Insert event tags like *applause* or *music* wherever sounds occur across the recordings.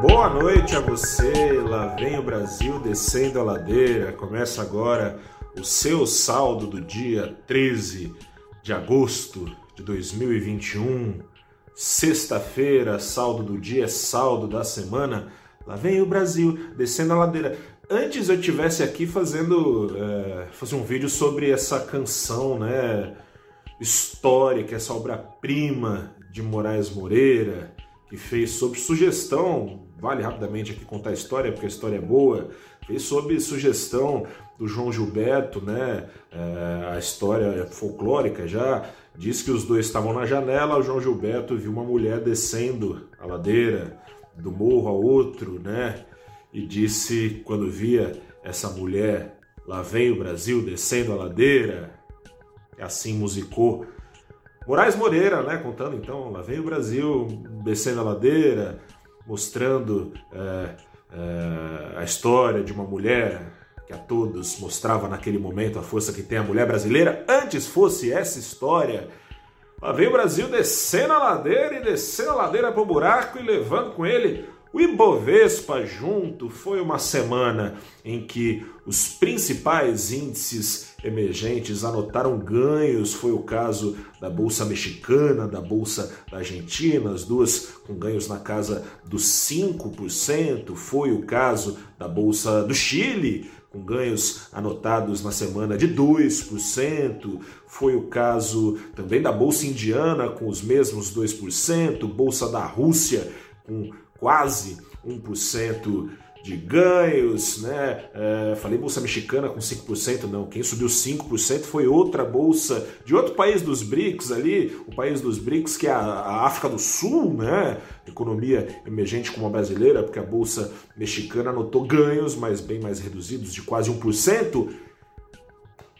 Boa noite a você, lá vem o Brasil descendo a ladeira. Começa agora o seu saldo do dia 13 de agosto de 2021. Sexta-feira, saldo do dia, saldo da semana. Lá vem o Brasil descendo a ladeira. Antes eu tivesse aqui fazendo é, fazer um vídeo sobre essa canção, né, histórica, essa obra-prima de Moraes Moreira que fez sobre sugestão, vale rapidamente aqui contar a história, porque a história é boa, fez sobre sugestão do João Gilberto, né? É, a história folclórica já. Diz que os dois estavam na janela, o João Gilberto viu uma mulher descendo a ladeira do morro a outro, né? E disse quando via essa mulher, lá vem o Brasil descendo a ladeira, assim musicou. Moraes Moreira, né, contando então, lá vem o Brasil descendo a ladeira, mostrando é, é, a história de uma mulher que a todos mostrava naquele momento a força que tem a mulher brasileira. Antes fosse essa história, lá vem o Brasil descendo a ladeira e descendo a ladeira para o buraco e levando com ele o Ibovespa junto foi uma semana em que os principais índices emergentes anotaram ganhos. Foi o caso da Bolsa Mexicana, da Bolsa da Argentina, as duas com ganhos na casa dos 5%. Foi o caso da Bolsa do Chile, com ganhos anotados na semana de 2%. Foi o caso também da Bolsa Indiana, com os mesmos 2%. Bolsa da Rússia, com quase 1% de ganhos, né? É, falei bolsa mexicana com 5%, não. Quem subiu 5% foi outra bolsa de outro país dos BRICS ali, o país dos BRICS que é a, a África do Sul, né? Economia emergente como a brasileira, porque a bolsa mexicana anotou ganhos, mas bem mais reduzidos, de quase 1%.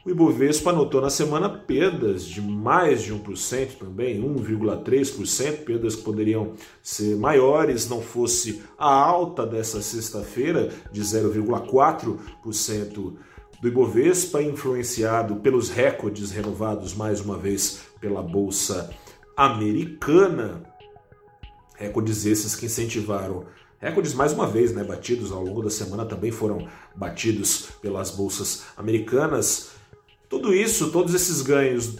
O Ibovespa anotou na semana perdas de mais de 1% também, 1,3%, perdas que poderiam ser maiores não fosse a alta dessa sexta-feira de 0,4% do Ibovespa, influenciado pelos recordes renovados mais uma vez pela Bolsa Americana. Recordes esses que incentivaram Recordes, mais uma vez, né, batidos ao longo da semana também foram batidos pelas bolsas americanas. Tudo isso, todos esses ganhos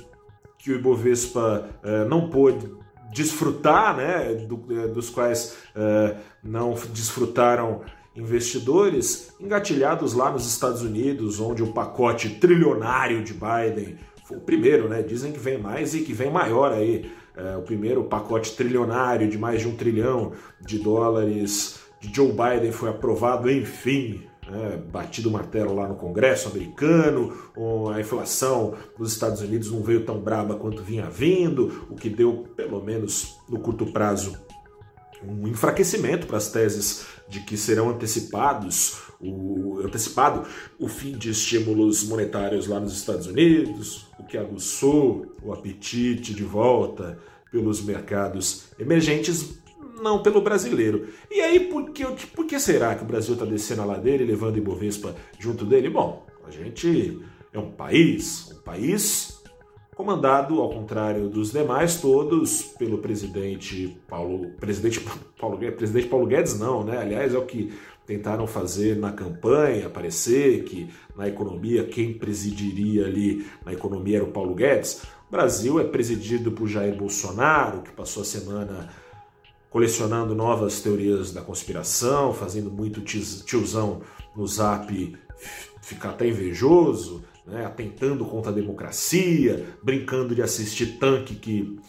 que o Ibovespa uh, não pôde desfrutar, né, do, uh, dos quais uh, não desfrutaram investidores, engatilhados lá nos Estados Unidos, onde o pacote trilionário de Biden foi o primeiro, né? Dizem que vem mais e que vem maior aí. o primeiro pacote trilionário de mais de um trilhão de dólares de Joe Biden foi aprovado, enfim, né, batido o martelo lá no Congresso americano, a inflação nos Estados Unidos não veio tão braba quanto vinha vindo, o que deu, pelo menos no curto prazo, um enfraquecimento para as teses de que serão antecipados o antecipado o fim de estímulos monetários lá nos Estados Unidos, o que aguçou o apetite de volta pelos mercados emergentes não pelo brasileiro. E aí, por que, por que será que o Brasil está descendo a ladeira e levando Ibovespa junto dele? Bom, a gente é um país, um país comandado, ao contrário dos demais todos, pelo presidente Paulo, presidente *laughs* Paulo, presidente Paulo Guedes não, né? Aliás, é o que tentaram fazer na campanha, parecer que na economia quem presidiria ali na economia era o Paulo Guedes. O Brasil é presidido por Jair Bolsonaro, que passou a semana colecionando novas teorias da conspiração, fazendo muito tiozão no zap ficar até invejoso, né, atentando contra a democracia, brincando de assistir tanque que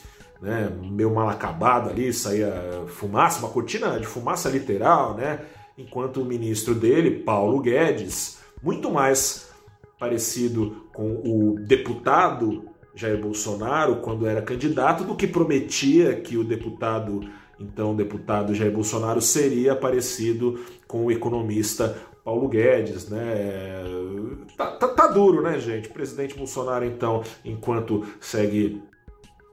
né, meio mal acabado ali, saía fumaça, uma cortina de fumaça literal, né? Enquanto o ministro dele, Paulo Guedes, muito mais parecido com o deputado Jair Bolsonaro quando era candidato do que prometia que o deputado então o deputado Jair Bolsonaro seria parecido com o economista Paulo Guedes, né? Tá, tá, tá, duro, né, gente? O presidente Bolsonaro, então, enquanto segue,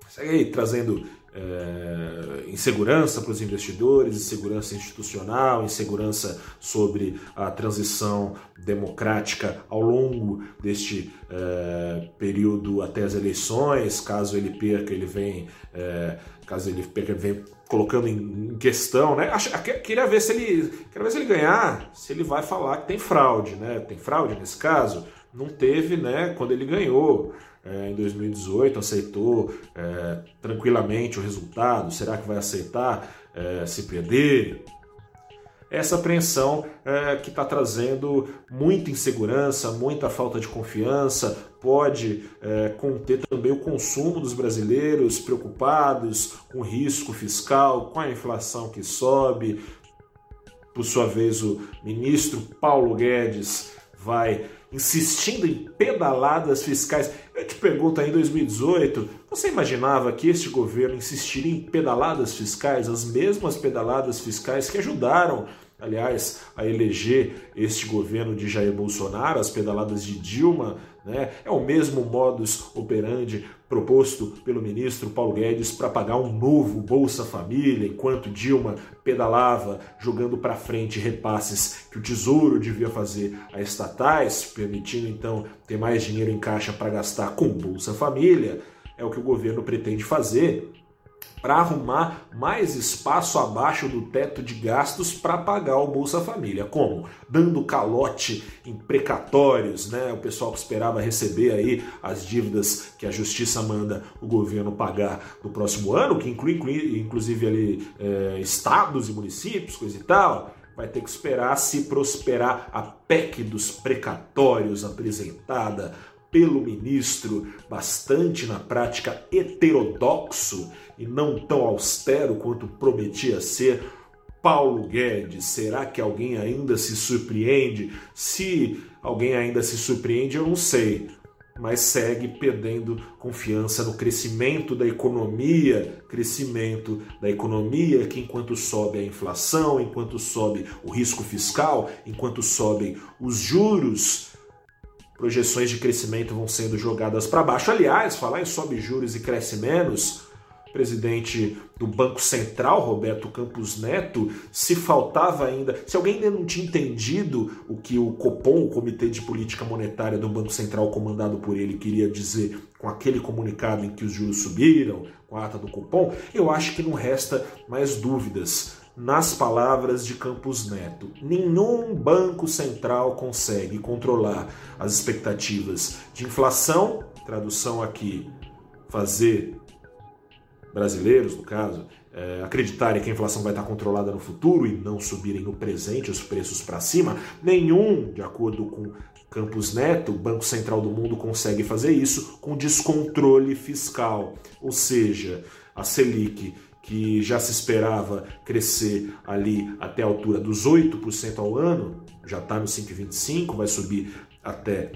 segue aí, trazendo é, insegurança para os investidores, insegurança institucional, insegurança sobre a transição democrática ao longo deste é, período até as eleições. Caso ele perca, ele vem, é, caso ele perca, ele vem colocando em questão, né? Queria ver se ele, queria ver se ele ganhar, se ele vai falar que tem fraude, né? Tem fraude nesse caso? Não teve, né? Quando ele ganhou é, em 2018, aceitou é, tranquilamente o resultado. Será que vai aceitar é, se perder? essa apreensão é, que está trazendo muita insegurança, muita falta de confiança, pode é, conter também o consumo dos brasileiros preocupados com o risco fiscal, com a inflação que sobe. Por sua vez, o ministro Paulo Guedes vai insistindo em pedaladas fiscais. Eu te pergunto aí em 2018, você imaginava que este governo insistiria em pedaladas fiscais, as mesmas pedaladas fiscais que ajudaram, aliás, a eleger este governo de Jair Bolsonaro, as pedaladas de Dilma, né? É o mesmo modus operandi proposto pelo ministro Paulo Guedes para pagar um novo Bolsa Família, enquanto Dilma pedalava jogando para frente repasses que o Tesouro devia fazer a estatais, permitindo então ter mais dinheiro em caixa para gastar com Bolsa Família. É o que o governo pretende fazer para arrumar mais espaço abaixo do teto de gastos para pagar o Bolsa Família. Como? Dando calote em precatórios, né? O pessoal que esperava receber aí as dívidas que a justiça manda o governo pagar no próximo ano, que inclui, inclui inclusive ali é, estados e municípios, coisa e tal vai ter que esperar se prosperar a PEC dos precatórios apresentada pelo ministro, bastante na prática heterodoxo e não tão austero quanto prometia ser, Paulo Guedes. Será que alguém ainda se surpreende? Se alguém ainda se surpreende, eu não sei. Mas segue perdendo confiança no crescimento da economia, crescimento da economia que enquanto sobe a inflação, enquanto sobe o risco fiscal, enquanto sobem os juros, projeções de crescimento vão sendo jogadas para baixo. Aliás, falar em sobe juros e cresce menos, o presidente do Banco Central, Roberto Campos Neto, se faltava ainda, se alguém ainda não tinha entendido o que o Copom, o Comitê de Política Monetária do Banco Central, comandado por ele, queria dizer com aquele comunicado em que os juros subiram, com a ata do Copom, eu acho que não resta mais dúvidas nas palavras de Campos Neto, nenhum banco central consegue controlar as expectativas de inflação, tradução aqui, fazer brasileiros, no caso, é, acreditarem que a inflação vai estar controlada no futuro e não subirem no presente os preços para cima, nenhum, de acordo com Campos Neto, Banco Central do Mundo consegue fazer isso com descontrole fiscal, ou seja, a Selic que já se esperava crescer ali até a altura dos 8% ao ano, já está no 5,25, vai subir até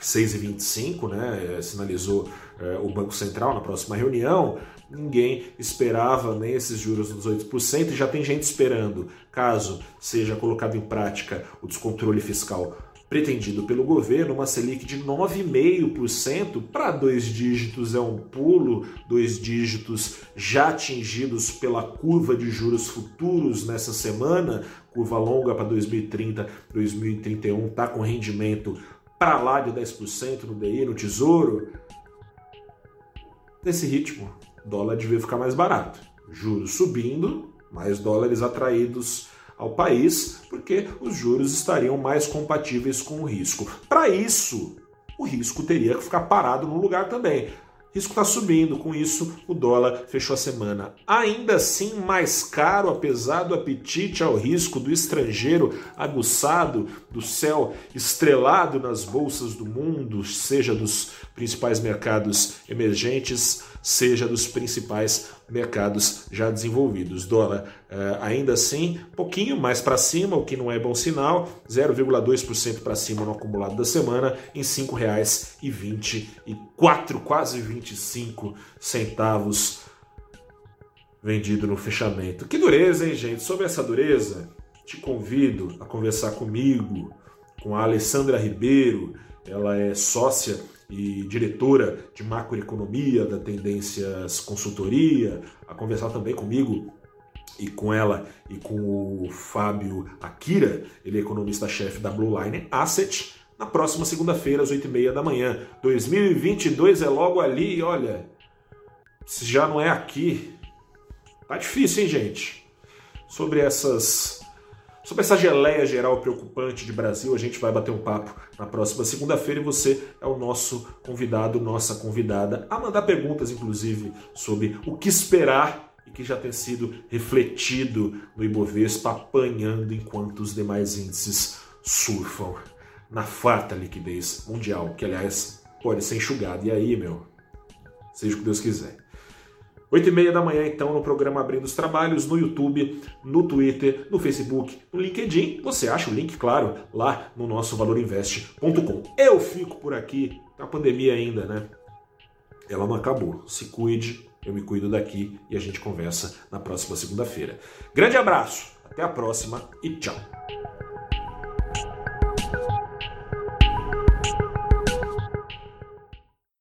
6,25, né? É, sinalizou é, o Banco Central na próxima reunião. Ninguém esperava nem esses juros dos 8% e já tem gente esperando, caso seja colocado em prática o descontrole fiscal pretendido pelo governo, uma Selic de 9,5% para dois dígitos é um pulo, dois dígitos já atingidos pela curva de juros futuros nessa semana, curva longa para 2030, 2031, está com rendimento para lá de 10% no DI, no Tesouro. Nesse ritmo, dólar devia ficar mais barato. Juros subindo, mais dólares atraídos ao país, porque os juros estariam mais compatíveis com o risco. Para isso, o risco teria que ficar parado no lugar também. O risco está subindo, com isso o dólar fechou a semana ainda assim mais caro, apesar do apetite ao risco do estrangeiro aguçado, do céu estrelado nas bolsas do mundo, seja dos principais mercados emergentes, seja dos principais mercados já desenvolvidos. Dólar eh, ainda assim, pouquinho mais para cima, o que não é bom sinal, 0,2% para cima no acumulado da semana, em R$ 5,24, quase 25 centavos vendido no fechamento. Que dureza, hein, gente? Sobre essa dureza, te convido a conversar comigo, com a Alessandra Ribeiro, ela é sócia e diretora de macroeconomia da Tendências Consultoria, a conversar também comigo e com ela e com o Fábio Akira, ele é economista-chefe da Blue Line Asset, na próxima segunda-feira, às 8h30 da manhã. 2022 é logo ali, olha, se já não é aqui, tá difícil, hein, gente? Sobre essas Sobre essa geleia geral preocupante de Brasil, a gente vai bater um papo na próxima segunda-feira e você é o nosso convidado, nossa convidada, a mandar perguntas, inclusive, sobre o que esperar e que já tem sido refletido no Ibovespa, apanhando enquanto os demais índices surfam na farta liquidez mundial, que aliás pode ser enxugado. E aí, meu, seja o que Deus quiser. 8 e meia da manhã, então, no programa Abrindo os Trabalhos, no YouTube, no Twitter, no Facebook, no LinkedIn. Você acha o link, claro, lá no nosso valorinvest.com. Eu fico por aqui, a pandemia ainda, né? Ela não acabou. Se cuide, eu me cuido daqui e a gente conversa na próxima segunda-feira. Grande abraço, até a próxima e tchau!